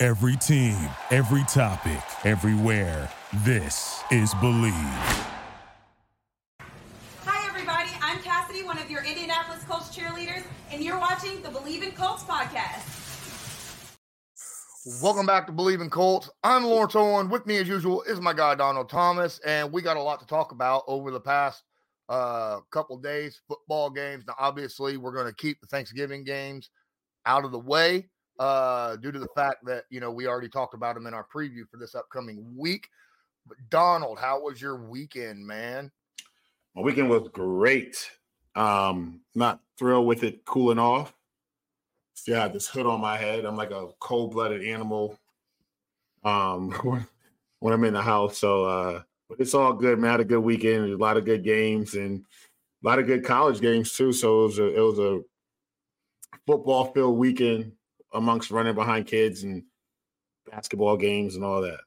Every team, every topic, everywhere. This is Bleav. Hi, everybody. I'm Cassidy, one of your Indianapolis Colts cheerleaders, and you're watching the Bleav in Colts podcast. Welcome back to Bleav in Colts. I'm Lawrence Owen. With me, as usual, is my guy Donald Thomas, and we got a lot to talk about over the past uh, couple days. Football games. Now, obviously, we're going to keep the Thanksgiving games out of the way uh, due to the fact that you know we already talked about them in our preview for this upcoming week. But Donald, how was your weekend, man? My weekend was great. Um, not thrilled with it cooling off. Still had this hood on my head. I'm like a cold-blooded animal um when I'm in the house. So uh but it's all good, man. I had a good weekend, a lot of good games and a lot of good college games too. So it was a it was a football filled weekend amongst running behind kids and basketball games and all that.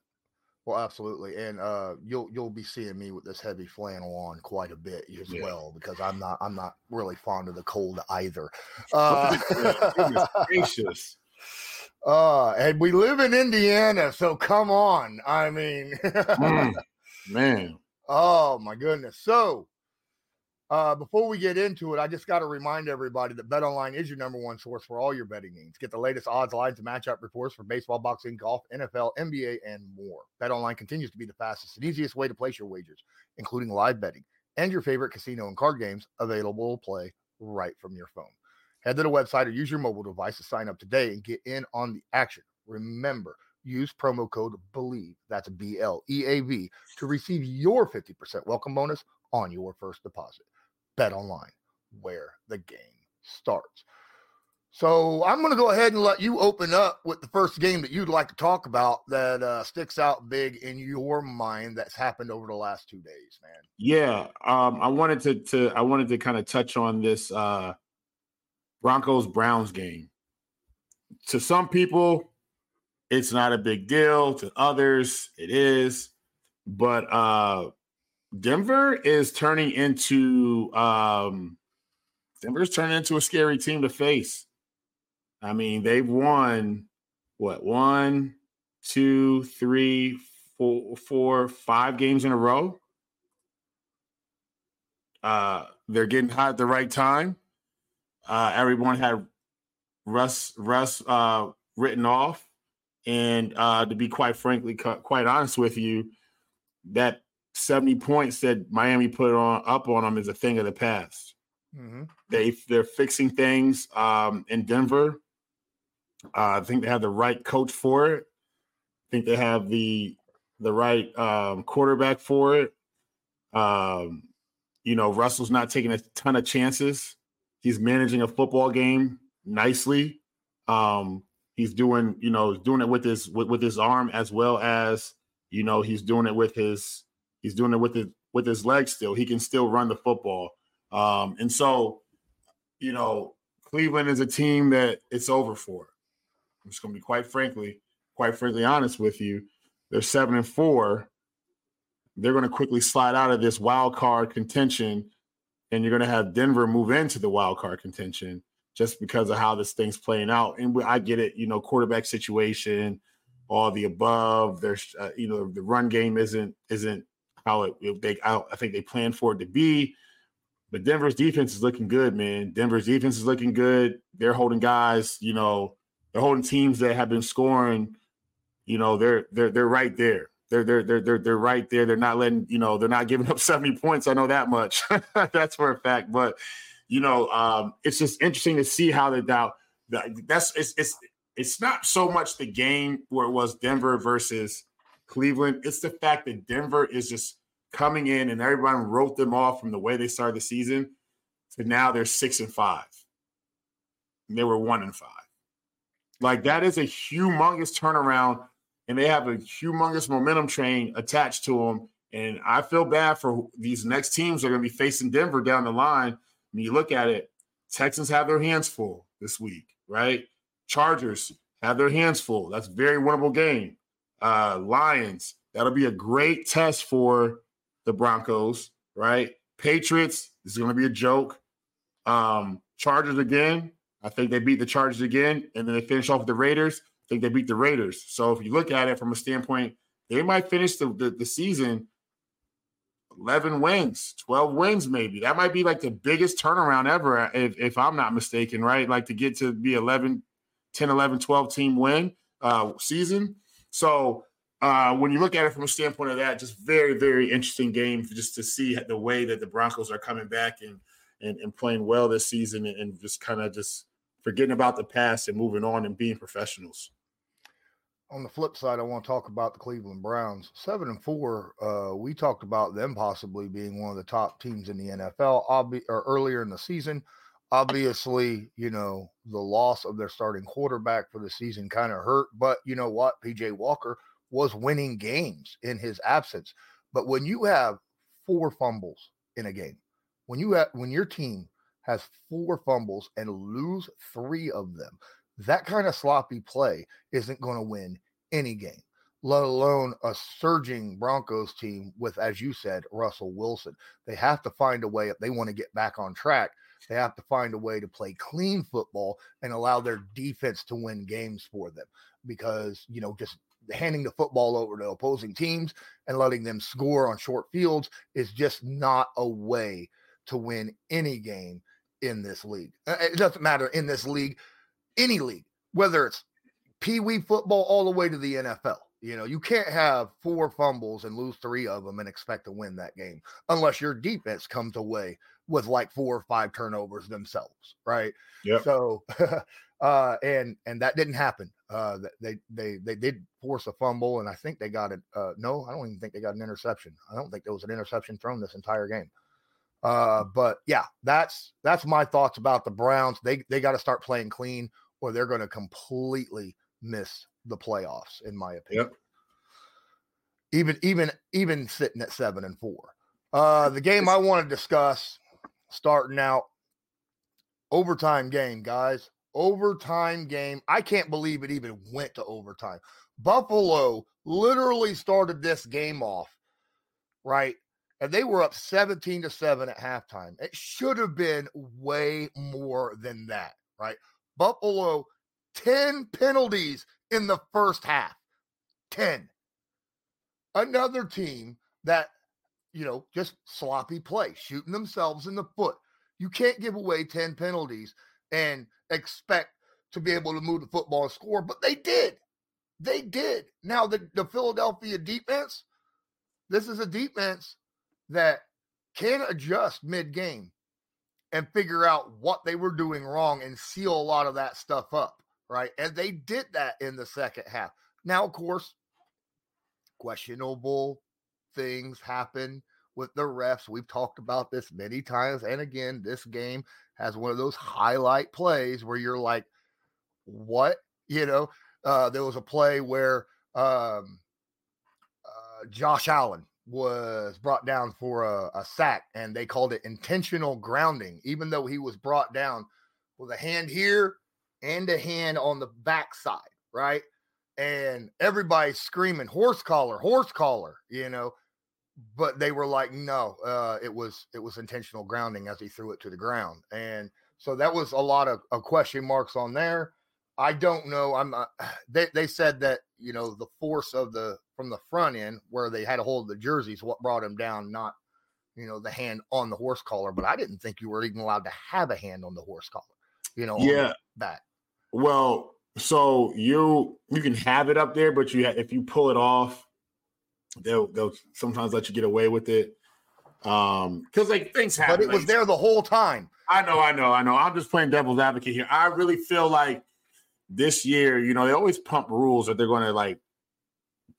Well, absolutely, and uh, you'll you'll be seeing me with this heavy flannel on quite a bit as Yeah. well because I'm not I'm not really fond of the cold either. Uh, gracious. uh, and we live in Indiana, so come on. I mean, Mm, man. oh my goodness. So, uh, before we get into it, I just got to remind everybody that BetOnline is your number one source for all your betting needs. Get the latest odds, lines, and matchup reports for baseball, boxing, golf, NFL, NBA, and more. BetOnline continues to be the fastest and easiest way to place your wagers, including live betting and your favorite casino and card games available to play right from your phone. Head to the website or use your mobile device to sign up today and get in on the action. Remember, use promo code BLEAV, that's B L E A V, to receive your 50% welcome bonus on your first deposit. Bet online, where the game starts. So I'm going to go ahead and let you open up with the first game that you'd like to talk about that uh, sticks out big in your mind that's happened over the last two days, man. Yeah, um, I wanted to to I wanted to kind of touch on this uh, Broncos Browns game. To some people, it's not a big deal. To others, it is. But uh, Denver is turning into um, Denver's turning into a scary team to face. I mean, they've won what one, two, three, four, four, five games in a row. Uh, they're getting hot at the right time. Uh, everyone had Russ Russ uh, written off, and uh, to be quite frankly, quite honest with you, that seventy points that Miami put on up on them is a thing of the past. Mm-hmm. They they're fixing things um, in Denver. Uh, I think they have the right coach for it. I think they have the the right um, quarterback for it. Um, you know, Russell's not taking a ton of chances. He's managing a football game nicely. Um, he's doing, you know, doing it with his with, with his arm as well as, you know, he's doing it with his he's doing it with his with his legs still. He can still run the football. Um, and so, you know, Cleveland is a team that it's over for. I'm just gonna be quite frankly, quite frankly honest with you. They're seven and four. They're going to quickly slide out of this wild card contention, and you're going to have Denver move into the wild card contention just because of how this thing's playing out. And I get it, you know, quarterback situation, all the above. There's, uh, you know, the run game isn't isn't how it they I, I think they planned for it to be. But Denver's defense is looking good, man. Denver's defense is looking good. They're holding guys, you know, they're holding teams that have been scoring. You know, they're they're they're right there. They're they're they're they're they're right there. They're not letting you know they're not giving up seventy points. I know that much. that's for a fact. But you know, um, it's just interesting to see how they doubt. That's it's it's it's not so much the game where it was Denver versus Cleveland. It's the fact that Denver is just coming in and everyone wrote them off from the way they started the season to now they're six and five. And they were one and five. Like that is a humongous turnaround, and they have a humongous momentum train attached to them. And I feel bad for these next teams that are going to be facing Denver down the line. When you look at it, Texans have their hands full this week, right? Chargers have their hands full. That's a very winnable game. Uh, Lions, that'll be a great test for the Broncos, right? Patriots, this is going to be a joke. Um, Chargers again, I think they beat the Chargers again, and then they finish off with the Raiders. I think they beat the Raiders. So if you look at it from a standpoint, they might finish the, the, the season 11 wins, 12 wins, maybe. That might be like the biggest turnaround ever, if, if I'm not mistaken, right? Like to get to be 11, 10, 11, 12 team win uh, season. So uh, when you look at it from a standpoint of that, just very, very interesting game just to see the way that the Broncos are coming back and and, and playing well this season and, just kind of just forgetting about the past and moving on and being professionals. On the flip side, I want to talk about the Cleveland Browns. Seven and four. Uh, we talked about them possibly being one of the top teams in the NFL. Or earlier in the season, obviously, you know the loss of their starting quarterback for the season kind of hurt. But you know what? PJ Walker was winning games in his absence. But when you have four fumbles in a game, when you have when your team has four fumbles and lose three of them, that kind of sloppy play isn't going to win any game, let alone a surging Broncos team with, as you said, Russell Wilson. They have to find a way if they want to get back on track. They have to find a way to play clean football and allow their defense to win games for them because, you know, just handing the football over to opposing teams and letting them score on short fields is just not a way to win any game in this league. Uh, it doesn't matter in this league any league, whether it's pee wee football all the way to the NFL. You know, you can't have four fumbles and lose three of them and expect to win that game unless your defense comes away with like four or five turnovers themselves, right? Yeah. So, uh, and and that didn't happen. Uh, they they they did force a fumble, and I think they got it. Uh, no, I don't even think they got an interception. I don't think there was an interception thrown this entire game. Uh, but yeah, that's that's my thoughts about the Browns. They they got to start playing clean, or they're going to completely miss the playoffs, in my opinion. Yep. Even even even sitting at seven and four. Uh, the game I want to discuss, starting out, overtime game, guys. Overtime game. I can't believe it even went to overtime. Buffalo literally started this game off, right? and they were up 17 to 7 at halftime. It should have been way more than that, right? Buffalo 10 penalties in the first half. 10. Another team that, you know, just sloppy play, shooting themselves in the foot. You can't give away 10 penalties and expect to be able to move the football and score, but they did. They did. Now, the, the Philadelphia defense, this is a defense that can adjust mid game and figure out what they were doing wrong and seal a lot of that stuff up, right? And they did that in the second half. Now, of course, questionable things happen with the refs. We've talked about this many times. And again, this game has one of those highlight plays where you're like, what? You know, uh, there was a play where um, uh, Josh Allen was brought down for a, a, sack and they called it intentional grounding, even though he was brought down with a hand here and a hand on the backside, right? And everybody's screaming horse collar, horse collar, you know. But they were like, no, uh, it was it was intentional grounding as he threw it to the ground. And so that was a lot of, of question marks on there. I don't know. I'm. Uh, they they said that you know the force of the from the front end where they had a hold of the jerseys what brought him down, not you know the hand on the horse collar. But I didn't think you were even allowed to have a hand on the horse collar. You know, yeah, that. Well, so you you can have it up there, but you if you pull it off, they'll they'll sometimes let you get away with it. Um, because like things happen. But it was there the whole time. I know, I know, I know. I'm just playing devil's advocate here. I really feel like this year, you know, they always pump rules that they're going to like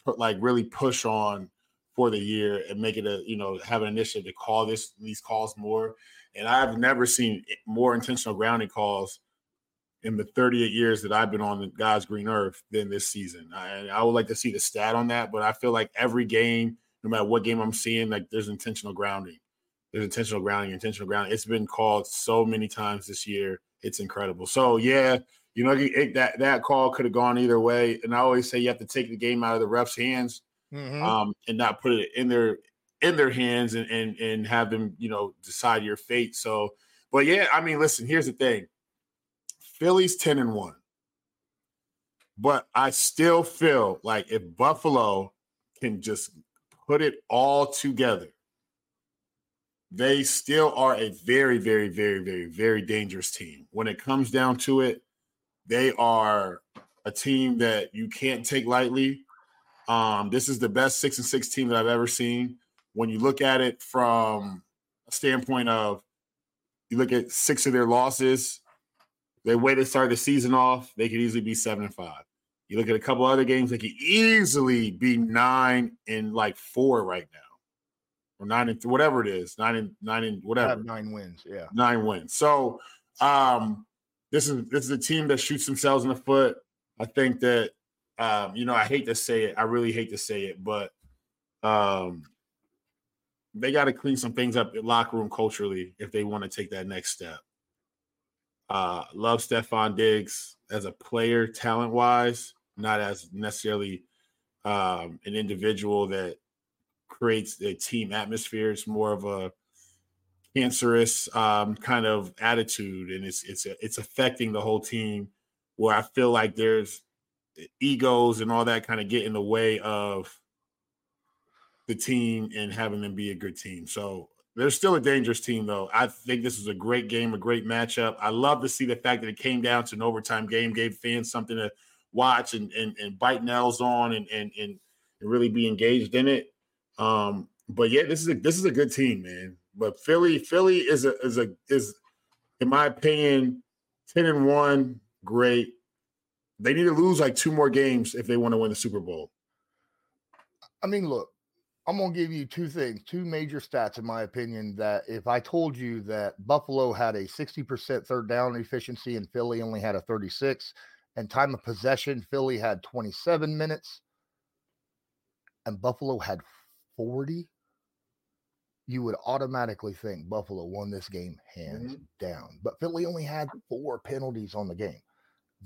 put like really push on for the year and make it a you know have an initiative to call this these calls more. And I've never seen more intentional grounding calls in the 38 years that I've been on God's green earth than this season. I, I would like to see the stat on that, but I feel like every game, no matter what game I'm seeing, like there's intentional grounding. There's intentional grounding, intentional grounding. It's been called so many times this year. It's incredible. So yeah, you know it, that that call could have gone either way. And I always say you have to take the game out of the refs' hands mm-hmm. um, and not put it in their in their hands and, and and have them you know decide your fate. So, but yeah, I mean, listen. Here's the thing Philly's 10 and 1. But I still feel like if Buffalo can just put it all together, they still are a very, very, very, very, very dangerous team. When it comes down to it, they are a team that you can't take lightly. Um, this is the best six and six team that I've ever seen. When you look at it from a standpoint of you look at six of their losses, the way they started the season off, they could easily be seven and five. You look at a couple other games, they could easily be nine and like four right now, or nine and th- whatever it is, nine and nine and whatever. nine wins, yeah, nine wins. So, um, this is this is a team that shoots themselves in the foot. I think that, um, you know, I hate to say it, I really hate to say it, but um, they got to clean some things up in locker room culturally if they want to take that next step. Uh, love Stefon Diggs as a player, talent wise, not as necessarily um, an individual that creates a team atmosphere. It's more of a cancerous um, kind of attitude, and it's it's it's affecting the whole team. Where I feel like there's egos and all that kind of get in the way of the team and having them be a good team. So they're still a dangerous team, though. I think this was a great game, a great matchup. I love to see the fact that it came down to an overtime game, gave fans something to watch and and, and bite nails on and, and and really be engaged in it. Um, but yeah, this is a this is a good team, man. But Philly, Philly is a is a is, in my opinion, ten and one, great. They need to lose like two more games if they want to win the Super Bowl. I mean, look, I'm going to give you two things, two major stats, in my opinion. That if I told you that Buffalo had a 60% third down efficiency and Philly only had a 36, and time of possession, Philly had 27 minutes and Buffalo had 40, you would automatically think Buffalo won this game hands mm-hmm. down. But Philly only had four penalties on the game.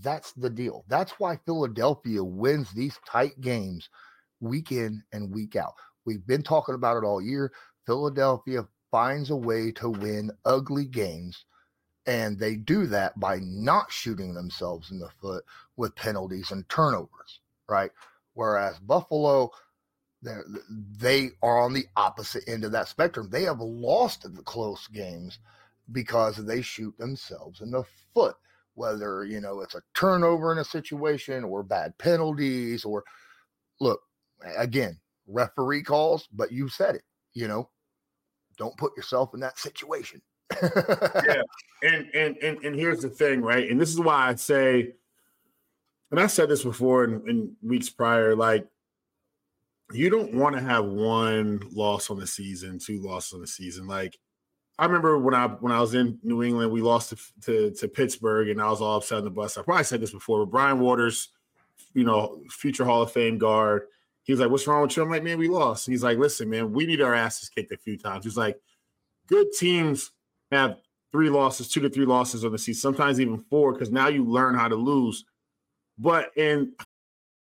That's the deal. That's why Philadelphia wins these tight games week in and week out. We've been talking about it all year. Philadelphia finds a way to win ugly games, and they do that by not shooting themselves in the foot with penalties and turnovers, right? Whereas Buffalo, they are on the opposite end of that spectrum. They have lost the close games because they shoot themselves in the foot, whether you know it's a turnover in a situation or bad penalties or look again referee calls, but you said it, you know, don't put yourself in that situation. yeah. And, and and and here's the thing, right? And this is why I say, and I said this before in, in weeks prior, like you don't want to have one loss on the season, two losses on the season. Like I remember when I when I was in New England, we lost to, to, to Pittsburgh, and I was all upset on the bus. I probably said this before, but Brian Waters, you know, future Hall of Fame guard, he was like, What's wrong with you? I'm like, Man, we lost. He's like, Listen, man, we need our asses kicked a few times. He's like, Good teams have three losses, two to three losses on the season, sometimes even four, because now you learn how to lose. But in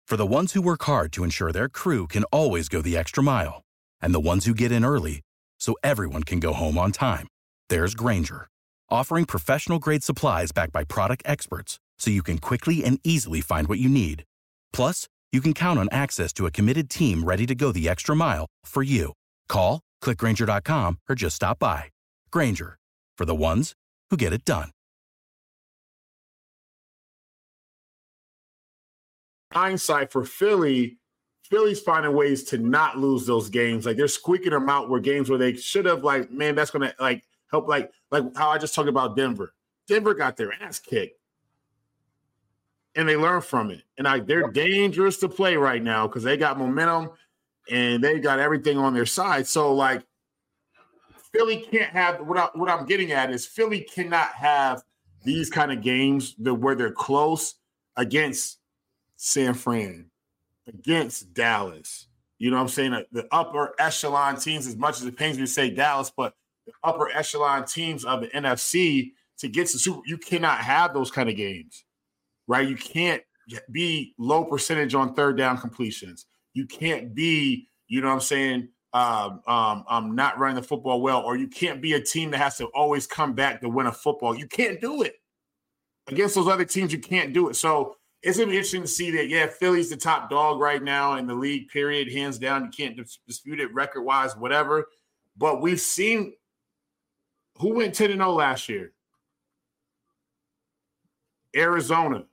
for the ones who work hard to ensure their crew can always go the extra mile, and the ones who get in early so everyone can go home on time, there's Grainger, offering professional grade supplies backed by product experts so you can quickly and easily find what you need. Plus, you can count on access to a committed team ready to go the extra mile for you. Call, clickgrainger.com, or just stop by. Grainger, for the ones who get it done. Hindsight for Philly, Philly's finding ways to not lose those games. Like they're squeaking them out where games where they should have, like, man, that's gonna like help, like, like how I just talked about Denver. Denver got their ass kicked and they learn from it. And I, they're dangerous to play right now because they got momentum and they got everything on their side. So like Philly can't have what I, what I'm getting at is Philly cannot have these kind of games the, where they're close against San Fran, against Dallas. You know what I'm saying? The upper echelon teams, as much as it pains me to say Dallas, but the upper echelon teams of the NFC to get to Super, you cannot have those kind of games, right? You can't be low percentage on third down completions. You can't be, you know what I'm saying, um, um, um, not running the football well, or you can't be a team that has to always come back to win a football. You can't do it against those other teams. You can't do it. So it's gonna be interesting to see that. Yeah, Philly's the top dog right now in the league. Period, hands down. You can't dispute it record wise, whatever. But we've seen who went ten and zero oh last year. Arizona.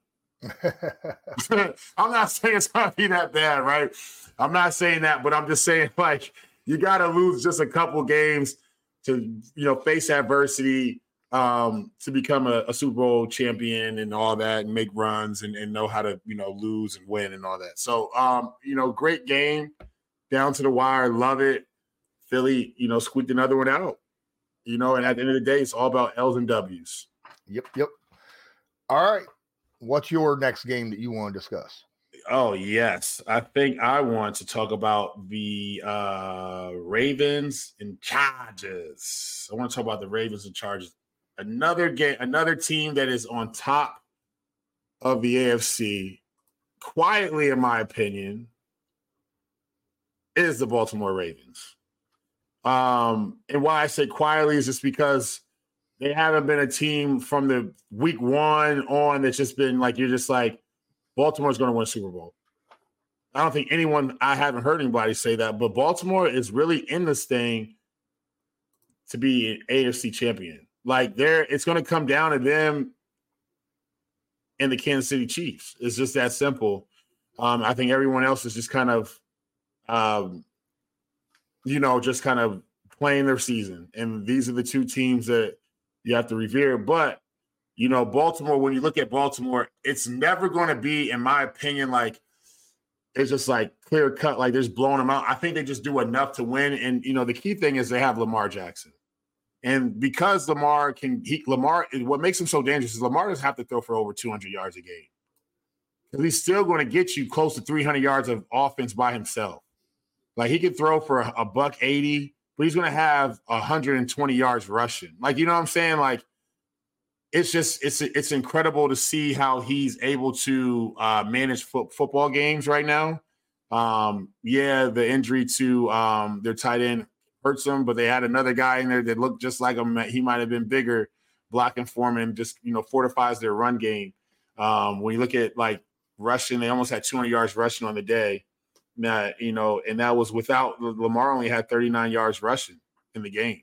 I'm not saying it's gonna be that bad, right? I'm not saying that, but I'm just saying like you got to lose just a couple games to you know face adversity um, to become a, a, Super Bowl champion and all that, and make runs and, and, know how to you know lose and win and all that. So um, you know, great game down to the wire. Love it. Philly, you know, squeaked another one out. You know, and at the end of the day, it's all about L's and W's. Yep, yep. All right. What's your next game that you want to discuss? Oh yes, I think I want to talk about the uh Ravens and Chargers. I want to talk about the Ravens and Chargers. Another game, another team that is on top of the AFC, quietly, in my opinion, is the Baltimore Ravens. Um, and why I say quietly is just because they haven't been a team from the week one on that's just been like you're just like Baltimore's going to win Super Bowl. I don't think anyone, I haven't heard anybody say that, but Baltimore is really in this thing to be an AFC champion. Like there, it's going to come down to them and the Kansas City Chiefs. It's just that simple. Um, I think everyone else is just kind of, um, you know, just kind of playing their season. And these are the two teams that you have to revere. But you know, Baltimore, when you look at Baltimore, it's never going to be, in my opinion, like it's just like clear cut, like there's blowing them out. I think they just do enough to win. And you know, the key thing is they have Lamar Jackson. And because Lamar can, he, Lamar, what makes him so dangerous is Lamar doesn't have to throw for over 200 yards a game. Because he's still going to get you close to 300 yards of offense by himself. Like he could throw for a, a buck 80, but he's going to have 120 yards rushing. Like, you know what I'm saying? Like, it's just it's it's incredible to see how he's able to uh, manage fo- football games right now. Um, yeah, the injury to um, their tight end hurts them, but they had another guy in there that looked just like him. He might have been bigger, blocking for him, and just you know fortifies their run game. Um, when you look at like rushing, they almost had 200 yards rushing on the day. That you know, and that was without Lamar only had 39 yards rushing in the game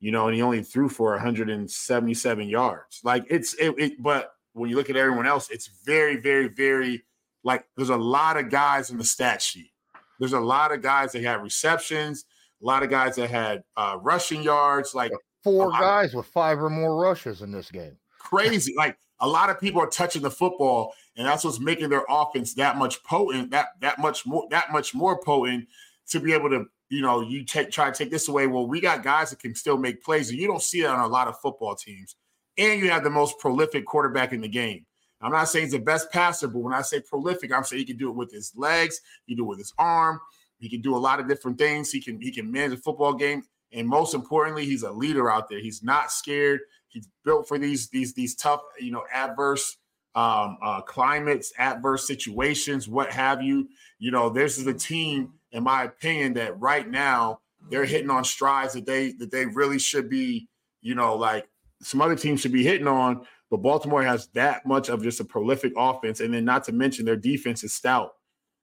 you know, and he only threw for 177 yards. Like it's it, it, but when you look at everyone else, it's very, very, very like there's a lot of guys in the stat sheet. There's a lot of guys that had receptions, a lot of guys that had uh, rushing yards. Like four guys with five or more rushes in this game. Crazy. like a lot of people are touching the football, and that's what's making their offense that much potent, that that much more, that much more potent to be able to you know, you take try to take this away. Well, we got guys that can still make plays, and you don't see that on a lot of football teams. And you have the most prolific quarterback in the game. I'm not saying he's the best passer, but when I say prolific, I'm saying he can do it with his legs, he can do it with his arm, he can do a lot of different things. He can he can manage a football game, and most importantly, he's a leader out there. He's not scared. He's built for these these these tough, you know, adverse um, uh, climates, adverse situations, what have you. You know, this is a team in my opinion, that right now they're hitting on strides that they that they really should be, you know, like some other teams should be hitting on. But Baltimore has that much of just a prolific offense, and then not to mention their defense is stout.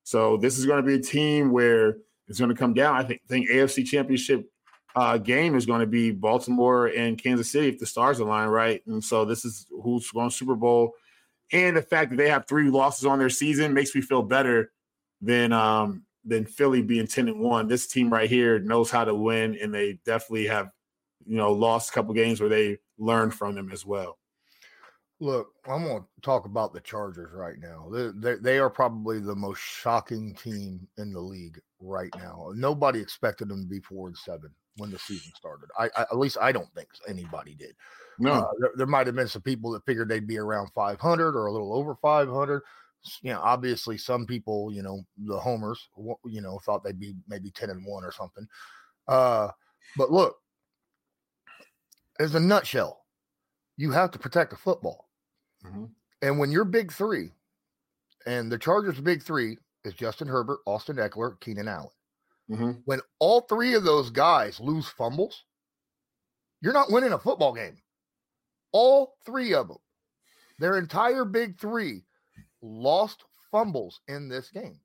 So this is going to be a team where it's going to come down. I think think AFC Championship uh, game is going to be Baltimore and Kansas City if the stars align right. And so this is who's going to Super Bowl. And the fact that they have three losses on their season makes me feel better than um, than Philly being 10 and 1. This team right here knows how to win, and they definitely have, you know, lost a couple games where they learned from them as well. Look, I'm going to talk about the Chargers right now. They, they, they are probably the most shocking team in the league right now. Nobody expected them to be four and seven. When the season started. I, I at least I don't think anybody did. No, Uh, there, there might have been some people that figured they'd be around 500 or a little over 500. S- You know, obviously, some people, you know, the homers, you know, thought they'd be maybe 10 and one or something. Uh, but look, as a nutshell, you have to protect the football. Mhm. And when you're big three, and the Chargers' big three is Justin Herbert, Austin Ekeler, Keenan Allen. Mhm. When all three of those guys lose fumbles, you're not winning a football game. All three of them, their entire big three, lost fumbles in this game.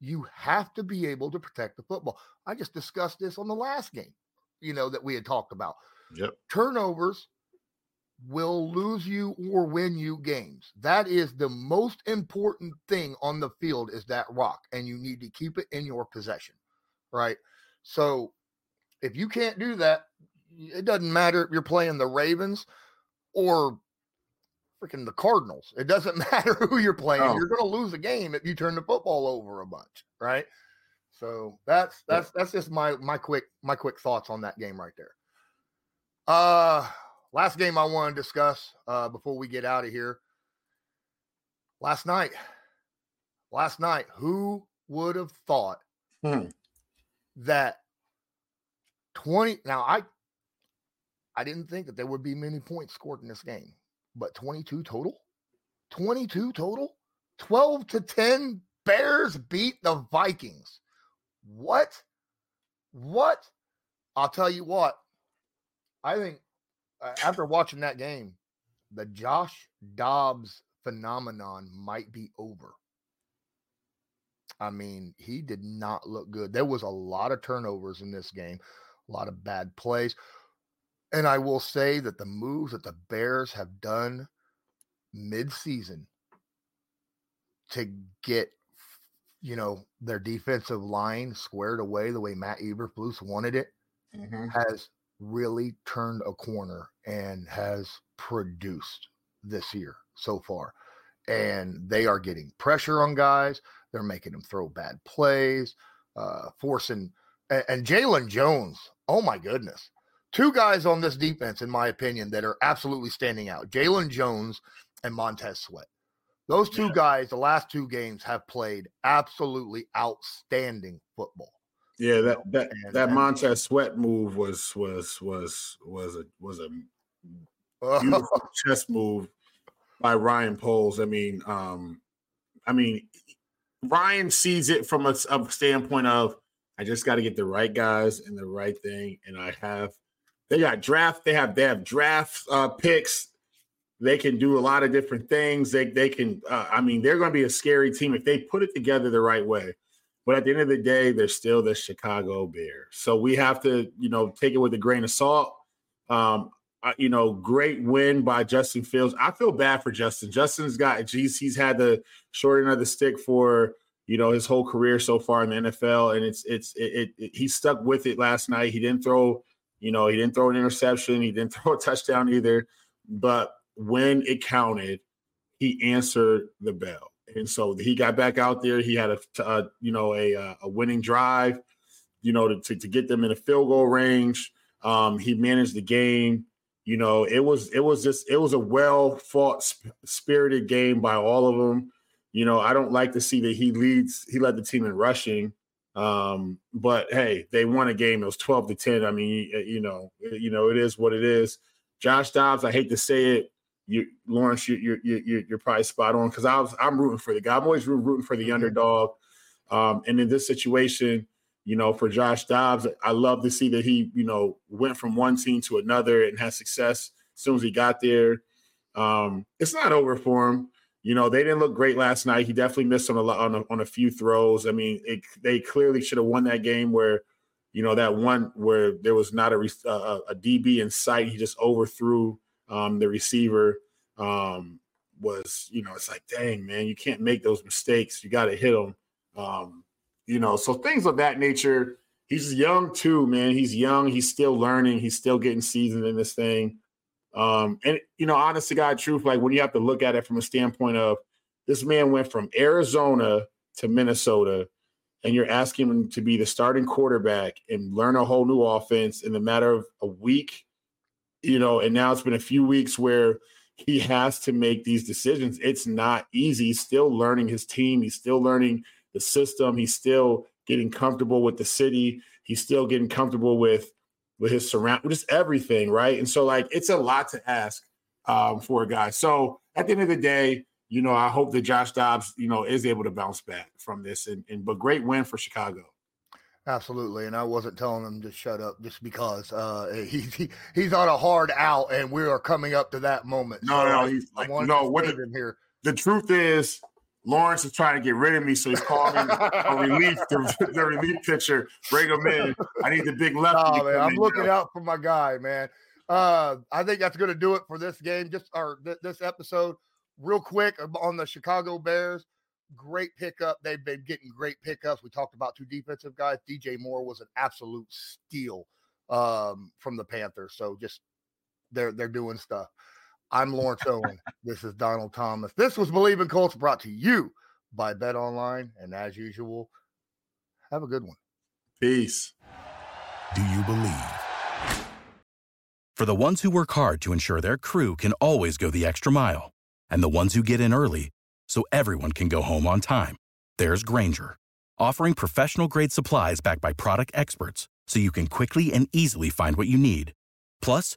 You have to be able to protect the football. I just discussed this on the last game, you know, that we had talked about Yep. turnovers will lose you or win you games. That is the most important thing on the field is that rock and you need to keep it in your possession. Right? So if you can't do that, it doesn't matter if you're playing the Ravens or freaking the Cardinals. It doesn't matter who you're playing. No. You're going to lose a game if you turn the football over a bunch, right? So that's that's that's just my my quick my quick thoughts on that game right there. Uh last game I want to discuss uh before we get out of here. Last night. Last night, who would have thought Hmm. That 20 now I I didn't think that there would be many points scored in this game, but 22 total? 22 total? 12 to 10 Bears beat the Vikings. What? What? I'll tell you what. I think uh, after watching that game, the Josh Dobbs phenomenon might be over. I mean, he did not look good. There was a lot of turnovers in this game, a lot of bad plays. And I will say that the moves that the Bears have done mid-season to get you know their defensive line squared away the way Matt Eberflus wanted it Mhm. has really turned a corner and has produced this year so far. And they are getting pressure on guys. They're making them throw bad plays, uh, forcing. And, and Jalen Jones, oh my goodness. Two guys on this defense, in my opinion, that are absolutely standing out Jalen Jones and Montez Sweat. Those two Yeah. guys, the last two games, have played absolutely outstanding football. Yeah, that that And- that Montez Sweat move was was was was a was a beautiful chess move by Ryan Poles. I mean, um, I mean, Ryan sees it from a standpoint of I just got to get the right guys and the right thing, and I have. They got draft. They have they have draft uh, picks. They can do a lot of different things. They they can. Uh, I mean, they're going to be a scary team if they put it together the right way. But at the end of the day, they're still the Chicago Bears. So we have to, you know, take it with a grain of salt. Um, uh, you know, great win by Justin Fields. I feel bad for Justin. Justin's got, geez, he's had the short end of the stick for you know his whole career so far in the NFL, and it's it's it, it, it he stuck with it last night. He didn't throw, you know, he didn't throw an interception. He didn't throw a touchdown either. But when it counted, he answered the bell, and so he got back out there. He had a uh, you know a uh, a winning drive, you know, to, to to get them in a field goal range. Um, he managed the game you know it was it was just it was a well fought sp- spirited game by all of them you know i don't like to see that he leads he led the team in rushing um but hey they won a game. It was 12 to 10 i mean you, you know you know it is what it is. Josh dobbs i hate to say it you lawrence you you you you're probably spot on because i was i'm rooting for the guy. I'm always rooting for the underdog. Um and in this situation you know, for Josh Dobbs, I love to see that he, you know, went from one team to another and had success as soon as he got there. Um, it's not over for him. You know, they didn't look great last night. He definitely missed on a lot on a, on a few throws. I mean, it, they clearly should have won that game where, you know, that one where there was not a, a, a DB in sight. He just overthrew um, the receiver. Um, was you know, it's like, dang man, you can't make those mistakes. You got to hit them. Um, you know, so things of that nature. He's young too, man. He's young. He's still learning. He's still getting seasoned in this thing. Um, and you know, honest to God, truth, like when you have to look at it from a standpoint of this man went from Arizona to Minnesota, and you're asking him to be the starting quarterback and learn a whole new offense in the matter of a week, you know, and now it's been a few weeks where he has to make these decisions. It's not easy. He's still learning his team. He's still learning the system. He's still getting comfortable with the city. He's still getting comfortable with with his surround, just everything, right? And so, like, it's a lot to ask um, for a guy. So, at the end of the day, you know, I hope that Josh Dobbs, you know, is able to bounce back from this. And, and but great win for Chicago. Absolutely, and I wasn't telling him to shut up just because uh, he's he, he's on a hard out, and we are coming up to that moment. No, so no, he's like, no. What the, here? The truth is, Lawrence is trying to get rid of me, so he's calling a relief, the, the, relief pitcher. Bring him in. I need the big left. Oh, man, I'm looking out for my guy, man. Uh, I think that's going to do it for this game, just or th- this episode. Real quick on the Chicago Bears, great pickup. They've been getting great pickups. We talked about two defensive guys. DJ Moore was an absolute steal um, from the Panthers. So just they're they're doing stuff. I'm Lawrence Owen. This is Donald Thomas. This was Bleav in Colts brought to you by Bet Online. And as usual, have a good one. Peace. Do you believe? For the ones who work hard to ensure their crew can always go the extra mile, and the ones who get in early so everyone can go home on time, there's Grainger, offering professional grade supplies backed by product experts so you can quickly and easily find what you need. Plus,